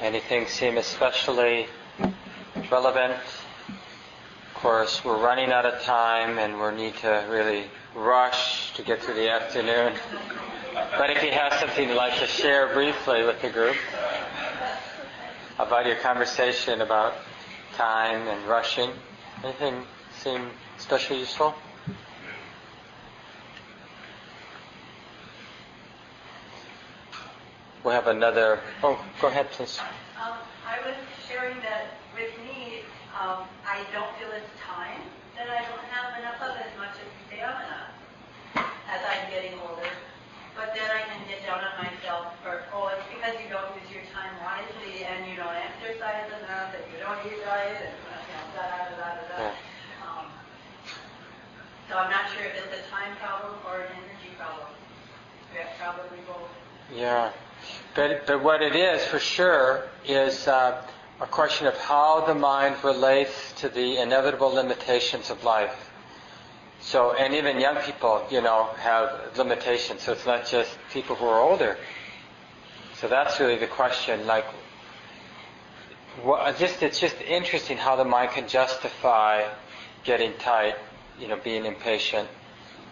Anything seem especially relevant? Of course, we're running out of time and we need to really rush to get through the afternoon. But if you have something you'd like to share briefly with the group about your conversation about time and rushing, anything seem especially useful? We have another. Oh, go ahead, please. Um, I was sharing that with me, um, I don't feel it's time that I don't have enough of as much as stamina as I'm getting older. But then I can get down on myself for, oh, it's because you don't use your time wisely and you don't exercise enough and you don't eat right and you know, da da da da da. Yeah. Um, so I'm not sure if it's a time problem or an energy problem. Yeah, probably both. Yeah. But, but what it is for sure is uh, a question of how the mind relates to the inevitable limitations of life. So, and even young people, you know, have limitations. So it's not just people who are older. So that's really the question. Like, what, just it's just interesting how the mind can justify getting tight, you know, being impatient,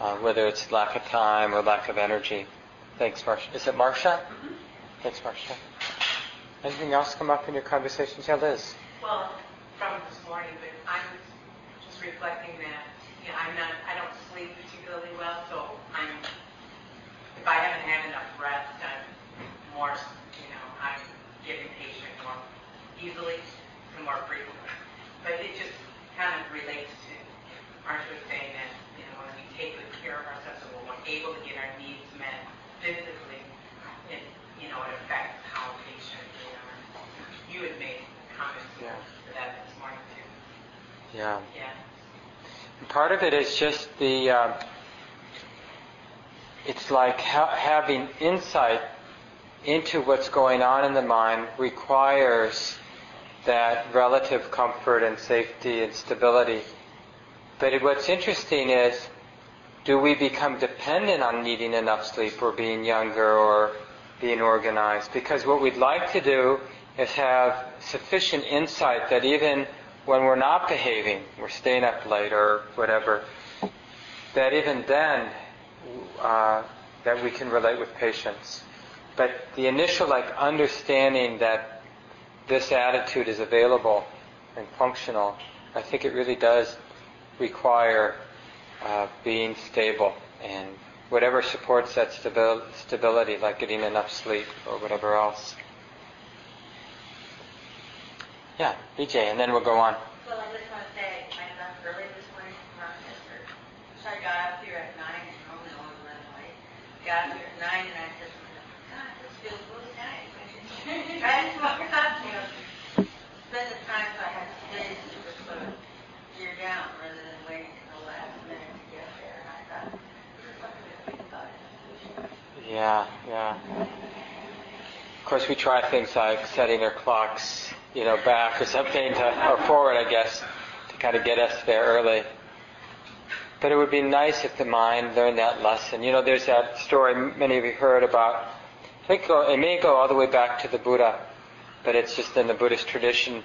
uh, whether it's lack of time or lack of energy. Thanks, Marcia. Is it Marcia? Thanks, Marcia. Anything else come up in your conversations? Yeah, Liz. Well, from this morning, but I'm just reflecting that you know, I'm not, I don't sleep particularly well, so I'm, if I haven't had enough rest, I'm more, you know, I'm get impatient more easily and more frequently. But it just kind of relates to, aren't we saying that, you know, when we take good care of ourselves and we're able to get our needs met physically, it, you know, it affects how patient we are. You had made comments Yeah. to that this morning too. Yeah. Yeah. Part of it is just the. Um, it's like ha- having insight into what's going on in the mind requires that relative comfort and safety and stability. But what's interesting is, do we become dependent on needing enough sleep or being younger or being organized? Because what we'd like to do is have sufficient insight that even when we're not behaving, we're staying up late or whatever, that even then, uh, that we can relate with patience. But the initial like understanding that this attitude is available and functional, I think it really does require uh, being stable and whatever supports that stabil- stability, like getting enough sleep or whatever else. Yeah, BJ, and then we'll go on. Well, I just want to say, I left early this morning from Rochester. So I got up here at nine, and normally I always run late. Got up here at nine, and I said, God, this feels really nice. I should try to smoke up, you know. Spend the time so I had to just gear down rather than waiting the last minute to get there. And I thought, this is something to think about in the future. Yeah, yeah. Of course, we try things like setting our clocks, you know, back or something, to, or forward, I guess, to kind of get us there early. But it would be nice if the mind learned that lesson. You know, there's that story many of you heard about. I think it may go all the way back to the Buddha, but it's just in the Buddhist tradition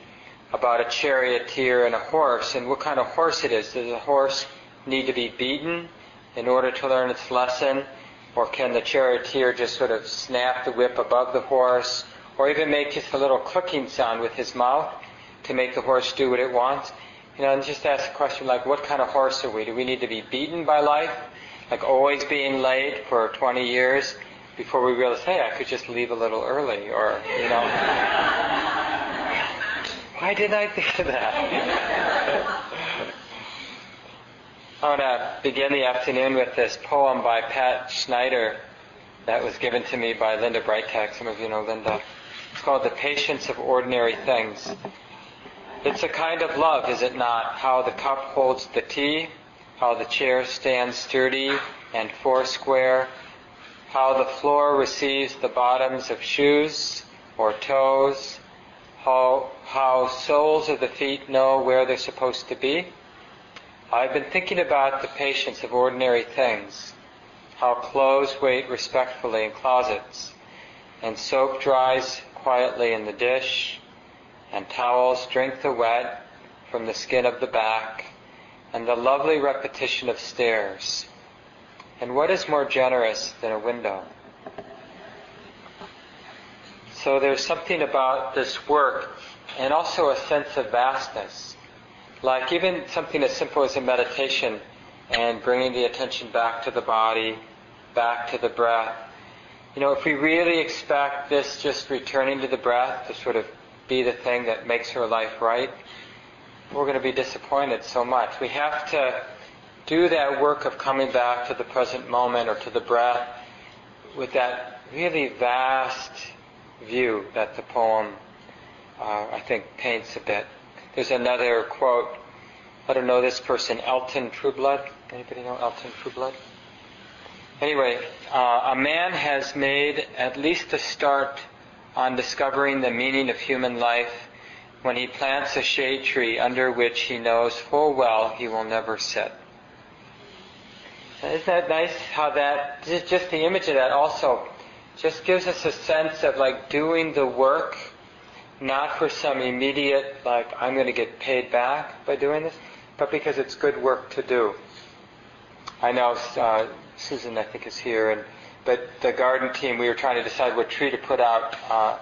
about a charioteer and a horse, and what kind of horse it is. Does the horse need to be beaten in order to learn its lesson? Or can the charioteer just sort of snap the whip above the horse, or even make just a little clicking sound with his mouth to make the horse do what it wants? You know, and just ask a question like, what kind of horse are we? Do we need to be beaten by life? Like always being late for 20 years before we realize, hey, I could just leave a little early, or, you know. Why didn't I think of that? I want to begin the afternoon with this poem by Pat Schneider that was given to me by Linda Brightech. Some of you know Linda. It's called The Patience of Ordinary Things. It's a kind of love, is it not? How the cup holds the tea, how the chair stands sturdy and foursquare, how the floor receives the bottoms of shoes or toes, how, how soles of the feet know where they're supposed to be. I've been thinking about the patience of ordinary things, how clothes wait respectfully in closets, and soap dries quietly in the dish, and towels drink the wet from the skin of the back, and the lovely repetition of stairs. And what is more generous than a window? So there's something about this work and also a sense of vastness. Like even something as simple as a meditation and bringing the attention back to the body, back to the breath. You know, if we really expect this just returning to the breath to sort of be the thing that makes her life right, we're going to be disappointed so much. We have to do that work of coming back to the present moment or to the breath with that really vast view that the poem, uh, I think, paints a bit. There's another quote. I don't know this person, Elton Trueblood. Anybody know Elton Trueblood? Anyway, uh, a man has made at least a start on discovering the meaning of human life when he plants a shade tree under which he knows full well he will never sit. Isn't that nice how that, just the image of that also just gives us a sense of like doing the work, not for some immediate, like, I'm going to get paid back by doing this, but because it's good work to do. I know uh, Susan, I think, is here, and but the garden team, we were trying to decide what tree to put out uh,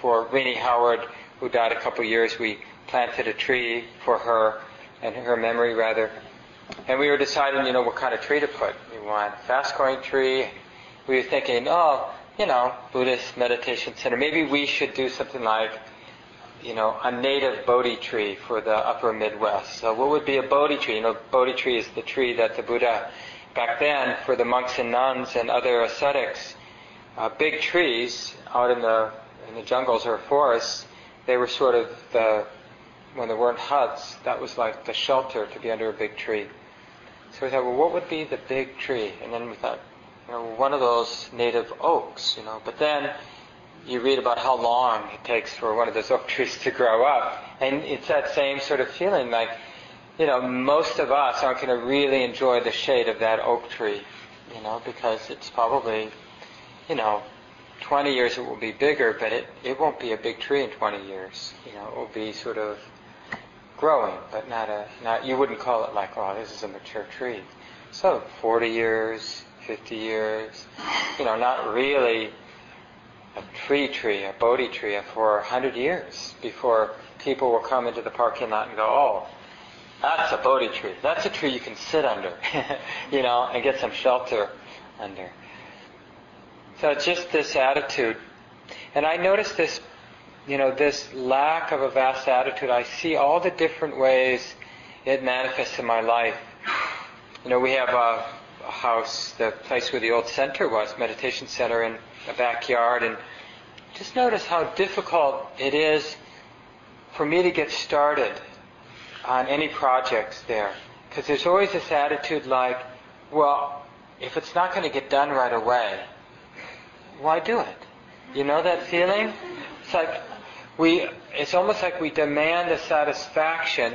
for Renee Howard, who died a couple years. We planted a tree for her and her memory, rather. And we were deciding, you know, what kind of tree to put. We want a fast-growing tree. We were thinking, oh, you know, Buddhist meditation center. Maybe we should do something like, you know, a native Bodhi tree for the upper Midwest. So what would be a Bodhi tree? You know, Bodhi tree is the tree that the Buddha, back then, for the monks and nuns and other ascetics, uh, big trees out in the in the jungles or forests, they were sort of the when there weren't huts, that was like the shelter to be under a big tree. So we thought, well, what would be the big tree? And then we thought, you know, one of those native oaks, you know. But then you read about how long it takes for one of those oak trees to grow up, and it's that same sort of feeling, like, you know, most of us aren't going to really enjoy the shade of that oak tree, you know, because it's probably, you know, 20 years it will be bigger, but it, it won't be a big tree in 20 years. You know, it will be sort of growing, but not a, not, you wouldn't call it like, oh, this is a mature tree. So 40 years, 50 years, you know, not really a tree tree, a Bodhi tree for 100 years before people will come into the parking lot and go, oh, that's a Bodhi tree. That's a tree you can sit under, you know, and get some shelter under. So it's just this attitude. And I notice this, you know, this lack of a vast attitude. I see all the different ways it manifests in my life. You know, we have a house, the place where the old center was, meditation center in a backyard, and just notice how difficult it is for me to get started on any projects there. Because there's always this attitude like, well, if it's not going to get done right away, why do it? You know that feeling? It's like we, it's almost like we demand the satisfaction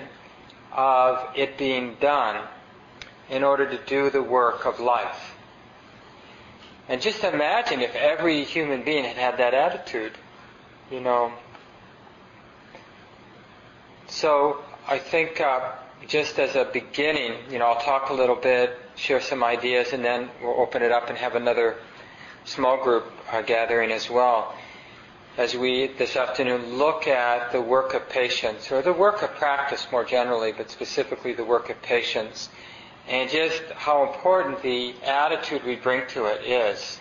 of it being done in order to do the work of life. And just imagine if every human being had had that attitude, you know. So I think uh, just as a beginning, you know, I'll talk a little bit, share some ideas, and then we'll open it up and have another small group uh, gathering as well. As we this afternoon look at the work of patience, or the work of practice more generally, but specifically the work of patience and just how important the attitude we bring to it is.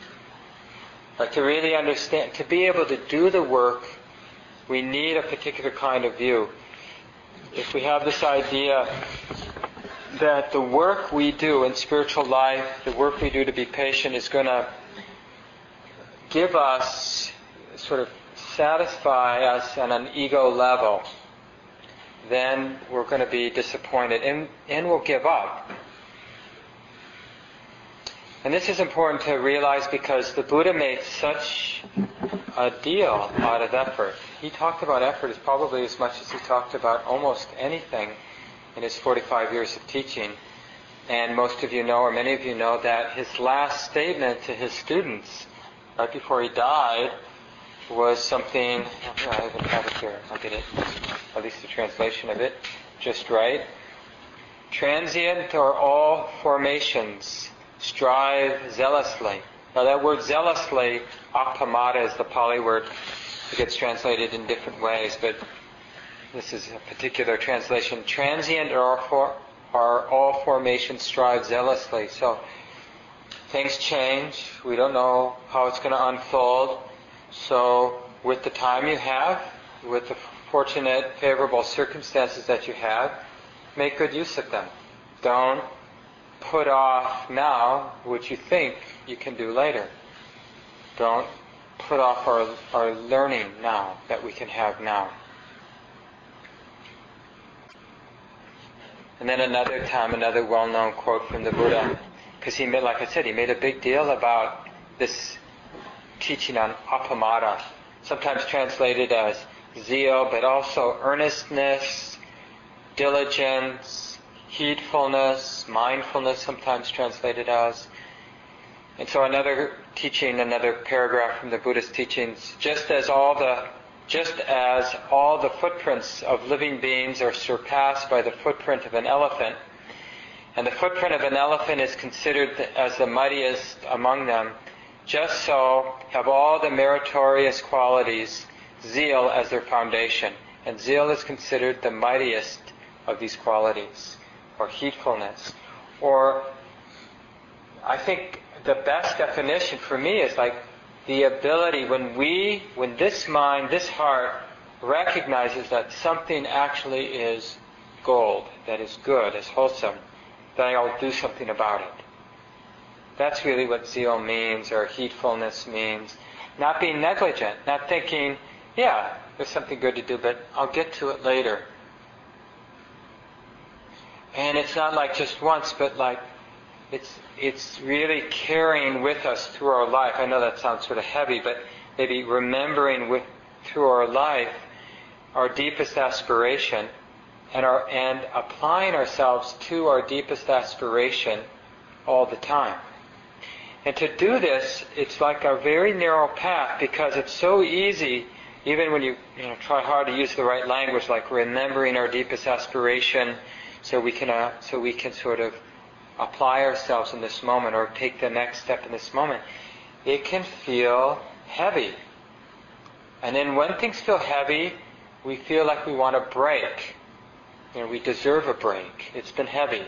But to really understand, to be able to do the work, we need a particular kind of view. If we have this idea that the work we do in spiritual life, the work we do to be patient, is going to give us, sort of satisfy us on an ego level, then we're going to be disappointed and, and we'll give up. And this is important to realize because the Buddha made such a deal out of effort. He talked about effort as probably as much as he talked about almost anything in his 45 years of teaching. And most of you know, or many of you know, that his last statement to his students, right before he died, was something, I even have it here, I'll get it, at least the translation of it, just right. Transient or all formations, strive zealously. Now that word zealously, apamata is the Pali word. It gets translated in different ways, but this is a particular translation. Transient or, for, or all formations strive zealously. So things change. We don't know how it's going to unfold. So with the time you have, with the fortunate, favorable circumstances that you have, make good use of them. Don't put off now what you think you can do later. Don't put off our, our learning now that we can have now. And then another time, another well-known quote from the Buddha, because he made, like I said, he made a big deal about this teaching on apamata, sometimes translated as zeal, but also earnestness, diligence, heedfulness, mindfulness, sometimes translated as. And so another teaching, another paragraph from the Buddhist teachings, just as all the just as all the footprints of living beings are surpassed by the footprint of an elephant, and the footprint of an elephant is considered as the mightiest among them, just so have all the meritorious qualities zeal as their foundation. And zeal is considered the mightiest of these qualities, or heedfulness. Or, I think the best definition for me is like the ability when we, when this mind, this heart recognizes that something actually is gold, that is good, is wholesome, then I'll do something about it. That's really what zeal means or heedfulness means. Not being negligent, not thinking, yeah, there's something good to do, but I'll get to it later. And it's not like just once, but like it's it's really carrying with us through our life. I know that sounds sort of heavy, but maybe remembering with through our life our deepest aspiration and our and applying ourselves to our deepest aspiration all the time. And to do this, it's like a very narrow path because it's so easy, even when you, you know, try hard to use the right language, like remembering our deepest aspiration, so we can uh, so we can sort of apply ourselves in this moment or take the next step in this moment, it can feel heavy. And then when things feel heavy, we feel like we want a break. You know, we deserve a break. It's been heavy.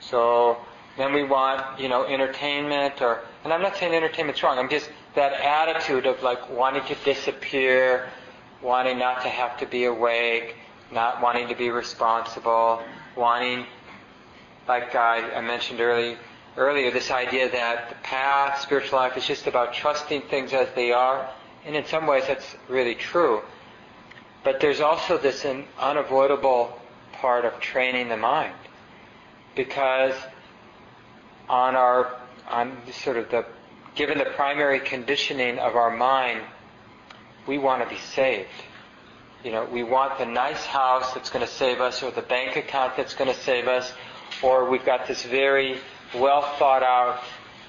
So then we want, you know, entertainment or, and I'm not saying entertainment's wrong, I'm just that attitude of like wanting to disappear, wanting not to have to be awake, not wanting to be responsible, wanting like I, I mentioned early, earlier, this idea that the path, spiritual life, is just about trusting things as they are, and in some ways that's really true. But there's also this unavoidable part of training the mind, because on our, on sort of the, given the primary conditioning of our mind, we want to be saved. You know, we want the nice house that's going to save us, or the bank account that's going to save us, or we've got this very well thought out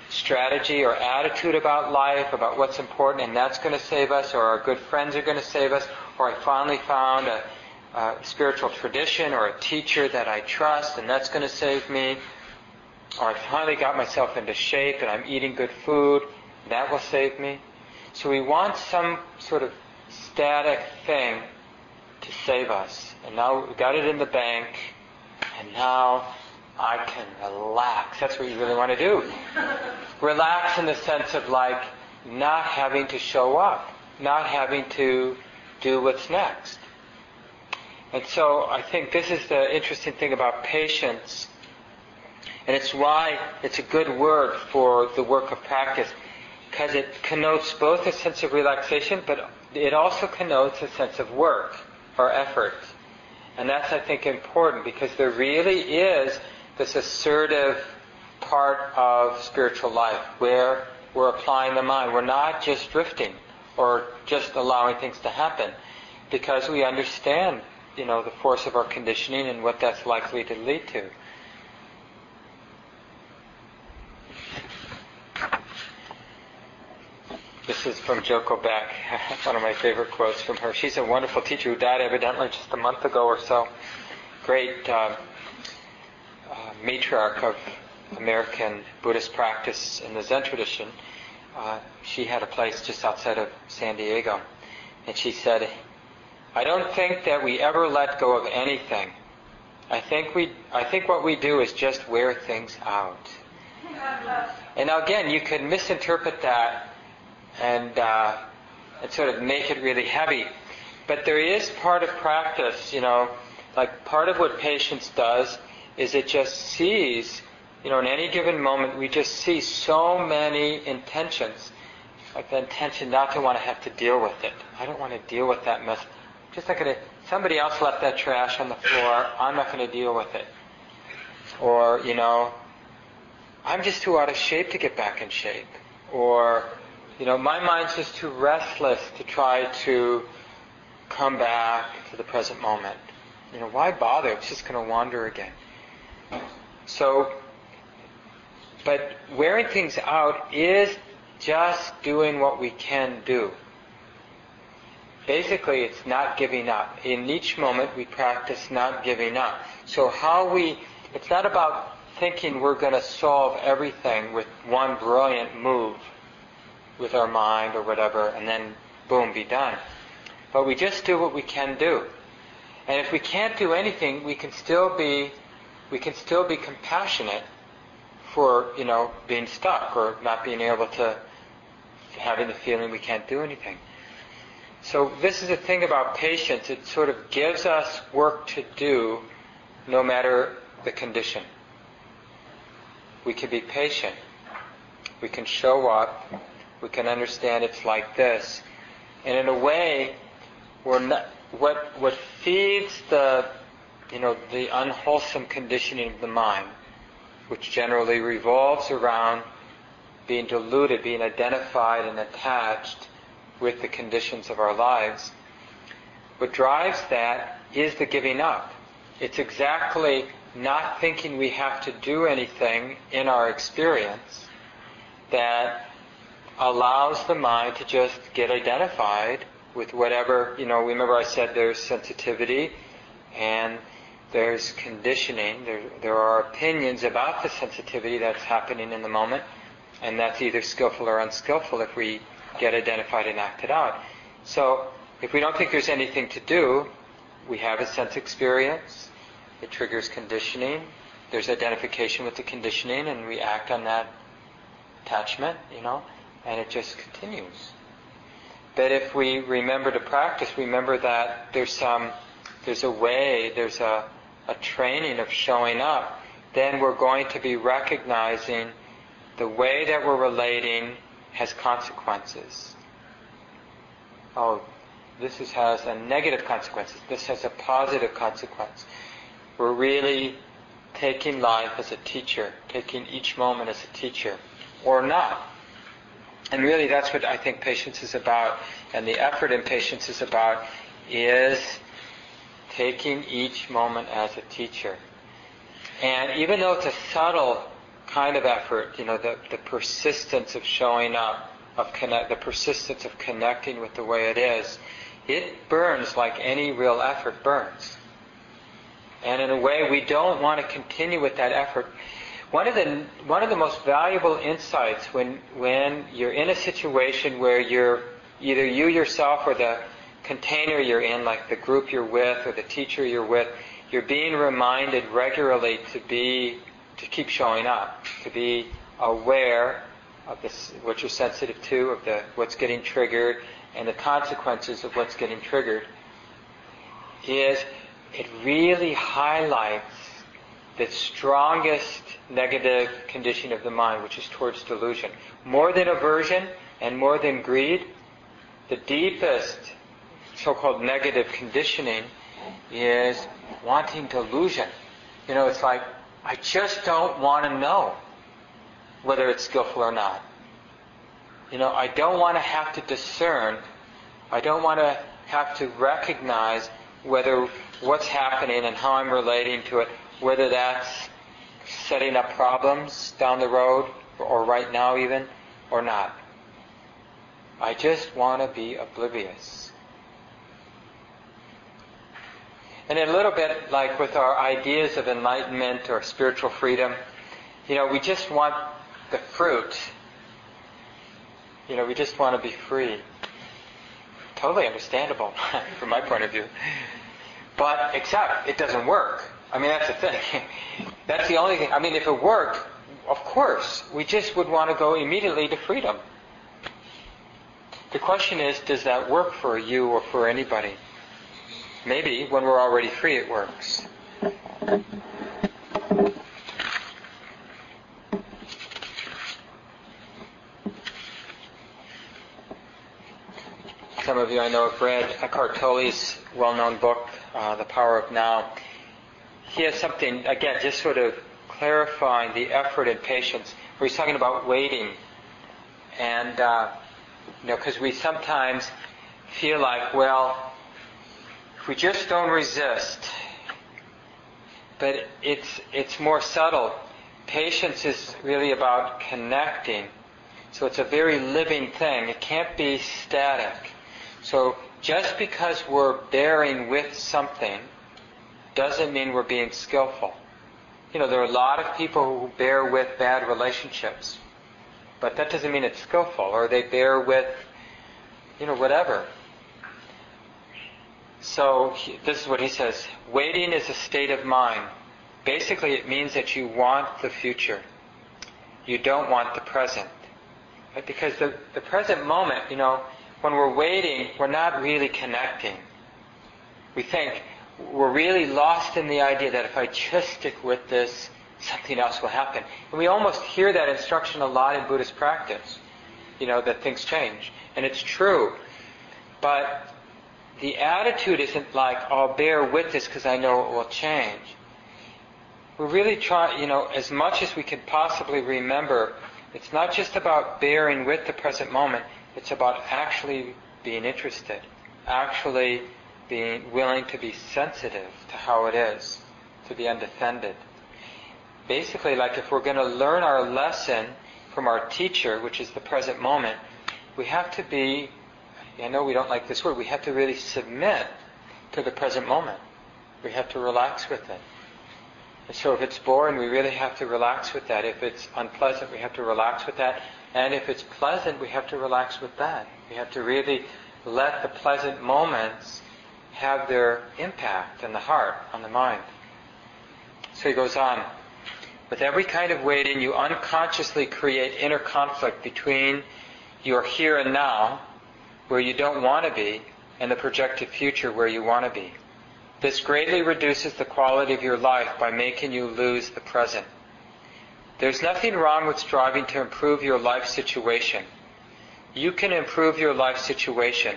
strategy or attitude about life, about what's important, and that's going to save us, or our good friends are going to save us, or I finally found a, a spiritual tradition or a teacher that I trust, and that's going to save me, or I finally got myself into shape and I'm eating good food, that will save me. So we want some sort of static thing to save us. And now we've got it in the bank, and now I can relax. That's what you really want to do. relax in the sense of like not having to show up, not having to do what's next. And so I think this is the interesting thing about patience. And it's why it's a good word for the work of practice, because it connotes both a sense of relaxation, but it also connotes a sense of work or effort. And that's, I think, important because there really is this assertive part of spiritual life where we're applying the mind. We're not just drifting or just allowing things to happen because we understand, you know, the force of our conditioning and what that's likely to lead to. This is from Joko Beck, one of my favorite quotes from her. She's a wonderful teacher who died evidently just a month ago or so. Great uh, uh, matriarch of American Buddhist practice in the Zen tradition. Uh, she had a place just outside of San Diego. And she said, I don't think that we ever let go of anything. I think we, I think what we do is just wear things out. And now again, you could misinterpret that and, uh, and sort of make it really heavy. But there is part of practice, you know, like part of what patience does is it just sees, you know, in any given moment, we just see so many intentions. Like the intention not to want to have to deal with it. I don't want to deal with that mess. I'm just not going to, somebody else left that trash on the floor. I'm not going to deal with it. Or, you know, I'm just too out of shape to get back in shape. Or, you know, my mind's just too restless to try to come back to the present moment. You know, why bother? It's just going to wander again. So, but wearing things out is just doing what we can do. Basically, it's not giving up. In each moment, we practice not giving up. So how we, it's not about thinking we're going to solve everything with one brilliant move with our mind or whatever, and then boom, be done. But we just do what we can do. And if we can't do anything, we can still be, we can still be compassionate for, you know, being stuck or not being able to, having the feeling we can't do anything. So this is the thing about patience. It sort of gives us work to do no matter the condition. We can be patient. We can show up. We can understand it's like this. And in a way, we're not, what, what feeds the, you know, the unwholesome conditioning of the mind, which generally revolves around being deluded, being identified and attached with the conditions of our lives. What drives that is the giving up. It's exactly not thinking we have to do anything in our experience that allows the mind to just get identified with whatever, you know, remember I said there's sensitivity and there's conditioning. There, there are opinions about the sensitivity that's happening in the moment, and that's either skillful or unskillful if we get identified and act it out. So if we don't think there's anything to do, we have a sense experience, it triggers conditioning, there's identification with the conditioning, and we act on that attachment, you know, and it just continues. But if we remember to practice, remember that there's some, there's a way, there's a, a training of showing up, then we're going to be recognizing the way that we're relating has consequences. Oh, this is, has a negative consequence. This has a positive consequence. We're really taking life as a teacher, taking each moment as a teacher, or not. And really that's what I think patience is about, and the effort in patience is about, is taking each moment as a teacher. And even though it's a subtle kind of effort, you know, the, the persistence of showing up, of connect, the persistence of connecting with the way it is, it burns like any real effort burns. And in a way, we don't want to continue with that effort one of the one of the most valuable insights when when you're in a situation where you're either you yourself or the container you're in, like the group you're with or the teacher you're with, you're being reminded regularly to be to keep showing up, to be aware of this, what you're sensitive to, of the what's getting triggered, and the consequences of what's getting triggered. Is it really highlights the strongest negative condition of the mind, which is towards delusion. More than aversion and more than greed, the deepest so-called negative conditioning is wanting delusion. You know, it's like, I just don't want to know whether it's skillful or not. You know, I don't want to have to discern. I don't want to have to recognize whether what's happening and how I'm relating to it, whether that's setting up problems down the road, or right now even, or not. I just want to be oblivious. And a little bit like with our ideas of enlightenment or spiritual freedom, you know, we just want the fruit. You know, we just want to be free. Totally understandable from my point of view. But except it doesn't work. I mean, that's the thing. that's the only thing. I mean, if it worked, of course, we just would want to go immediately to freedom. The question is, does that work for you or for anybody? Maybe when we're already free it works. Some of you I know have read Eckhart Tolle's well-known book, uh, The Power of Now. He has something, again, just sort of clarifying the effort and patience, where he's talking about waiting. And, uh, you know, because we sometimes feel like, well, if we just don't resist, but it's, it's more subtle. Patience is really about connecting. So it's a very living thing. It can't be static. So just because we're bearing with something doesn't mean we're being skillful. You know, there are a lot of people who bear with bad relationships, but that doesn't mean it's skillful, or they bear with, you know, whatever. So he, this is what he says waiting is a state of mind. Basically, it means that you want the future. You don't want the present. Right? Because the, the present moment, you know, when we're waiting, we're not really connecting. We think we're really lost in the idea that if I just stick with this, something else will happen. And we almost hear that instruction a lot in Buddhist practice, you know, that things change. And it's true. But the attitude isn't like, I'll bear with this because I know it will change. We're really trying, you know, as much as we can possibly remember, it's not just about bearing with the present moment, it's about actually being interested, actually being willing to be sensitive to how it is, to be undefended. Basically, like if we're going to learn our lesson from our teacher, which is the present moment, we have to be I know we don't like this word, we have to really submit to the present moment. We have to relax with it. And so if it's boring, we really have to relax with that. If it's unpleasant, we have to relax with that. And if it's pleasant, we have to relax with that. We have to really let the pleasant moments have their impact on the heart, on the mind. So he goes on. With every kind of waiting, you unconsciously create inner conflict between your here and now where you don't want to be and the projected future where you want to be. This greatly reduces the quality of your life by making you lose the present. There's nothing wrong with striving to improve your life situation. You can improve your life situation,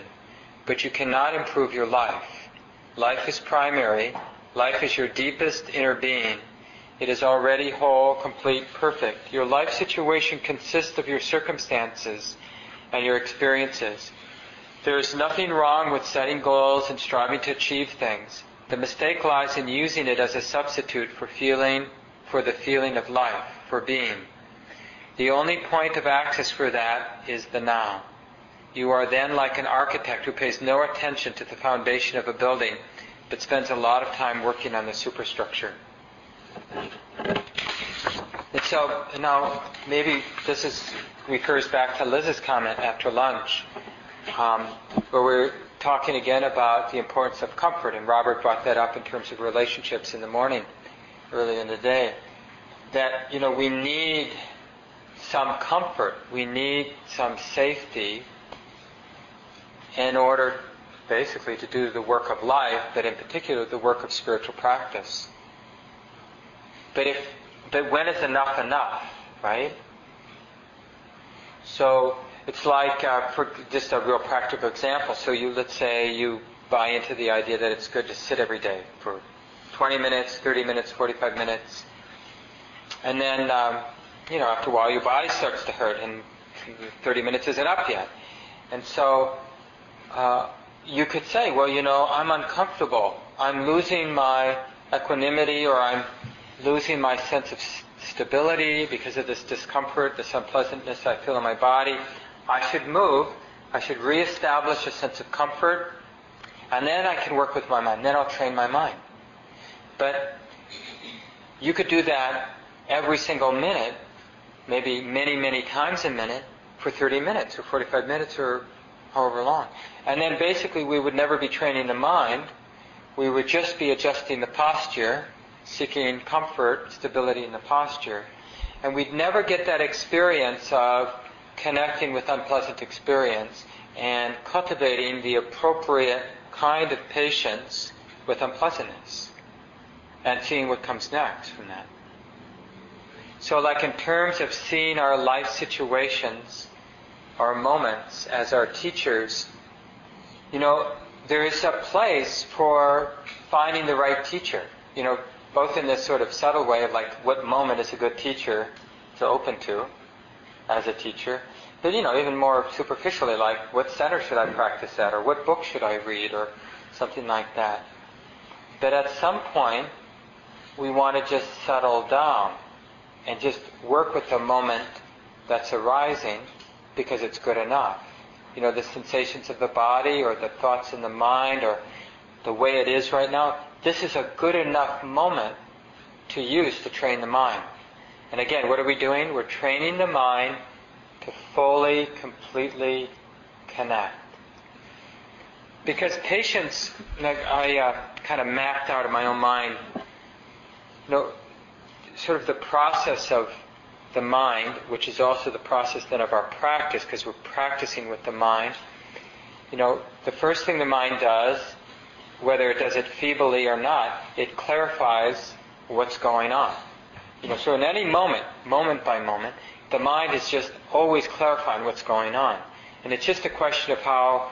but you cannot improve your life. Life is primary. Life is your deepest inner being. It is already whole, complete, perfect. Your life situation consists of your circumstances and your experiences. There is nothing wrong with setting goals and striving to achieve things. The mistake lies in using it as a substitute for feeling, for the feeling of life, for being. The only point of access for that is the now. You are then like an architect who pays no attention to the foundation of a building, but spends a lot of time working on the superstructure. And so now maybe this is refers back to Liz's comment after lunch um, where we're talking again about the importance of comfort, and Robert brought that up in terms of relationships in the morning, early in the day. That, you know, we need some comfort, we need some safety in order basically to do the work of life, but in particular the work of spiritual practice. But if but when is enough enough, right? So it's like, uh, for just a real practical example. So you, let's say you buy into the idea that it's good to sit every day for 20 minutes, 30 minutes, 45 minutes. And then, um, you know, after a while your body starts to hurt and 30 minutes isn't up yet. And so, uh, you could say, well, you know, I'm uncomfortable. I'm losing my equanimity or I'm losing my sense of stability because of this discomfort, this unpleasantness I feel in my body. I should move. I should reestablish a sense of comfort, and then I can work with my mind. Then I'll train my mind. But you could do that every single minute, maybe many, many times a minute, for 30 minutes or 45 minutes or however long. And then basically we would never be training the mind. We would just be adjusting the posture, seeking comfort, stability in the posture. And we'd never get that experience of connecting with unpleasant experience and cultivating the appropriate kind of patience with unpleasantness and seeing what comes next from that. So, like in terms of seeing our life situations, our moments as our teachers, you know, there is a place for finding the right teacher. You know, both in this sort of subtle way of like what moment is a good teacher to open to as a teacher, but you know, even more superficially, like what center should I practice at, or what book should I read, or something like that. But at some point, we want to just settle down and just work with the moment that's arising because it's good enough. You know, the sensations of the body or the thoughts in the mind or the way it is right now, this is a good enough moment to use to train the mind. And again, what are we doing? We're training the mind to fully, completely connect. Because patience, like I uh, kind of mapped out in my own mind, you know, sort of the process of the mind, which is also the process then of our practice, because we're practicing with the mind. You know, the first thing the mind does, whether it does it feebly or not, it clarifies what's going on. You know, so in any moment, moment by moment, the mind is just always clarifying what's going on. And it's just a question of how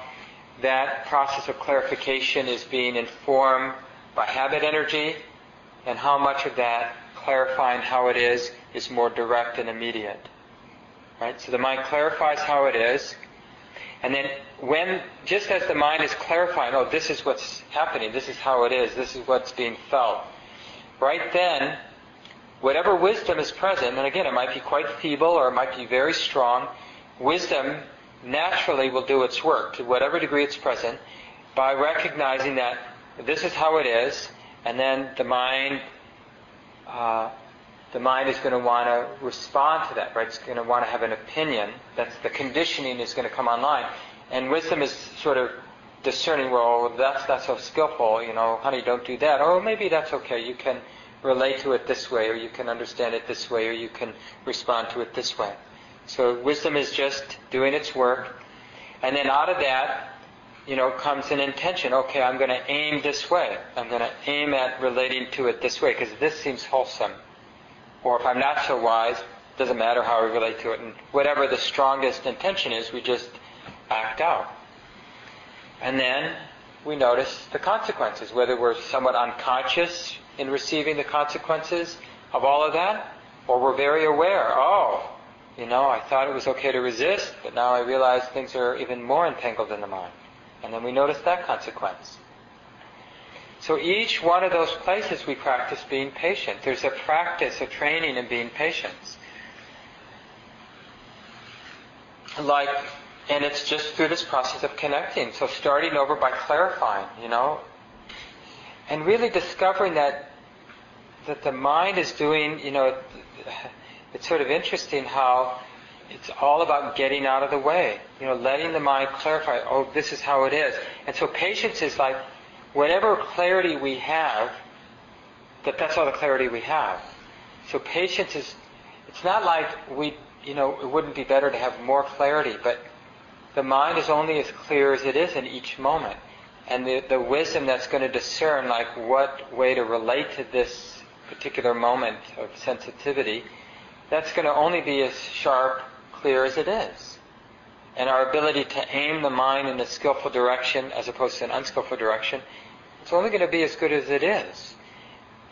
that process of clarification is being informed by habit energy and how much of that clarifying how it is is more direct and immediate. Right? So the mind clarifies how it is, and then when, just as the mind is clarifying, oh, this is what's happening, this is how it is, this is what's being felt, right then, whatever wisdom is present, and again, it might be quite feeble or it might be very strong, wisdom naturally will do its work to whatever degree it's present by recognizing that this is how it is, and then the mind uh, the mind is going to want to respond to that, right? It's going to want to have an opinion. That's the conditioning is going to come online, and wisdom is sort of discerning. Well, that's not so skillful, you know. Honey, don't do that. Oh, maybe that's okay. You can relate to it this way, or you can understand it this way, or you can respond to it this way. So wisdom is just doing its work, and then out of that, you know, comes an intention. Okay, I'm going to aim this way. I'm going to aim at relating to it this way because this seems wholesome. Or if I'm not so wise, doesn't matter how we relate to it. And whatever the strongest intention is, we just act out. And then we notice the consequences, whether we're somewhat unconscious in receiving the consequences of all of that, or we're very aware. Oh, you know, I thought it was okay to resist, but now I realize things are even more entangled in the mind. And then we notice that consequence. So each one of those places we practice being patient. There's a practice, a training in being patient. Like, and it's just through this process of connecting. So starting over by clarifying, you know, and really discovering that that the mind is doing, you know, it's sort of interesting how it's all about getting out of the way. You know, letting the mind clarify, oh, this is how it is. And so patience is like whatever clarity we have, that that's all the clarity we have. So patience is, it's not like we, you know, it wouldn't be better to have more clarity, but the mind is only as clear as it is in each moment. And the, the wisdom that's going to discern, like, what way to relate to this particular moment of sensitivity, that's going to only be as sharp clear as it is. And our ability to aim the mind in a skillful direction as opposed to an unskillful direction, it's only going to be as good as it is.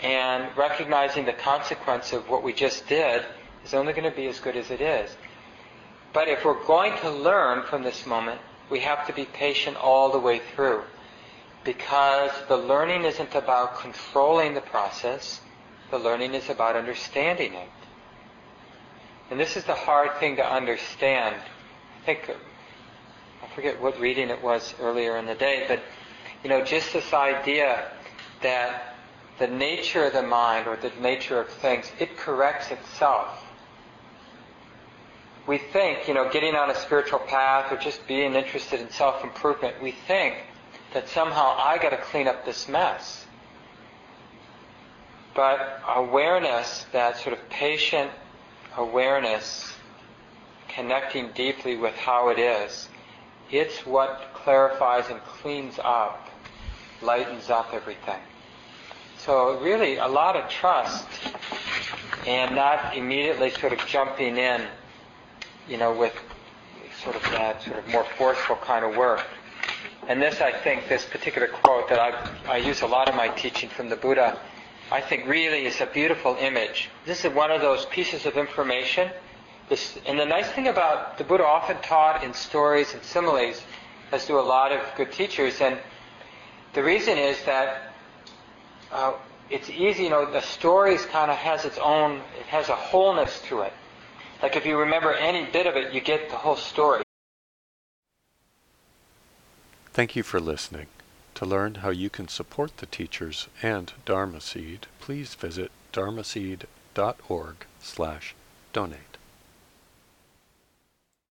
And recognizing the consequence of what we just did is only going to be as good as it is. But if we're going to learn from this moment, we have to be patient all the way through. Because the learning isn't about controlling the process, the learning is about understanding it. And this is the hard thing to understand. I think I forget what reading it was earlier in the day, but you know, just this idea that the nature of the mind or the nature of things, it corrects itself. We think, you know, getting on a spiritual path or just being interested in self-improvement, we think that somehow I got to clean up this mess. But awareness, that sort of patient awareness, connecting deeply with how it is, it's what clarifies and cleans up, lightens up everything. So really a lot of trust and not immediately sort of jumping in, you know, with sort of that sort of more forceful kind of work. And this, I think, this particular quote that I, I use a lot of my teaching from the Buddha, I think really is a beautiful image. This is one of those pieces of information. This, and the nice thing about the Buddha often taught in stories and similes, as do a lot of good teachers. And the reason is that uh, it's easy, you know, the stories kind of has its own, it has a wholeness to it. Like if you remember any bit of it, you get the whole story. Thank you for listening. To learn how you can support the teachers and Dharma Seed, please visit dharma dharmaseed.org slash donate.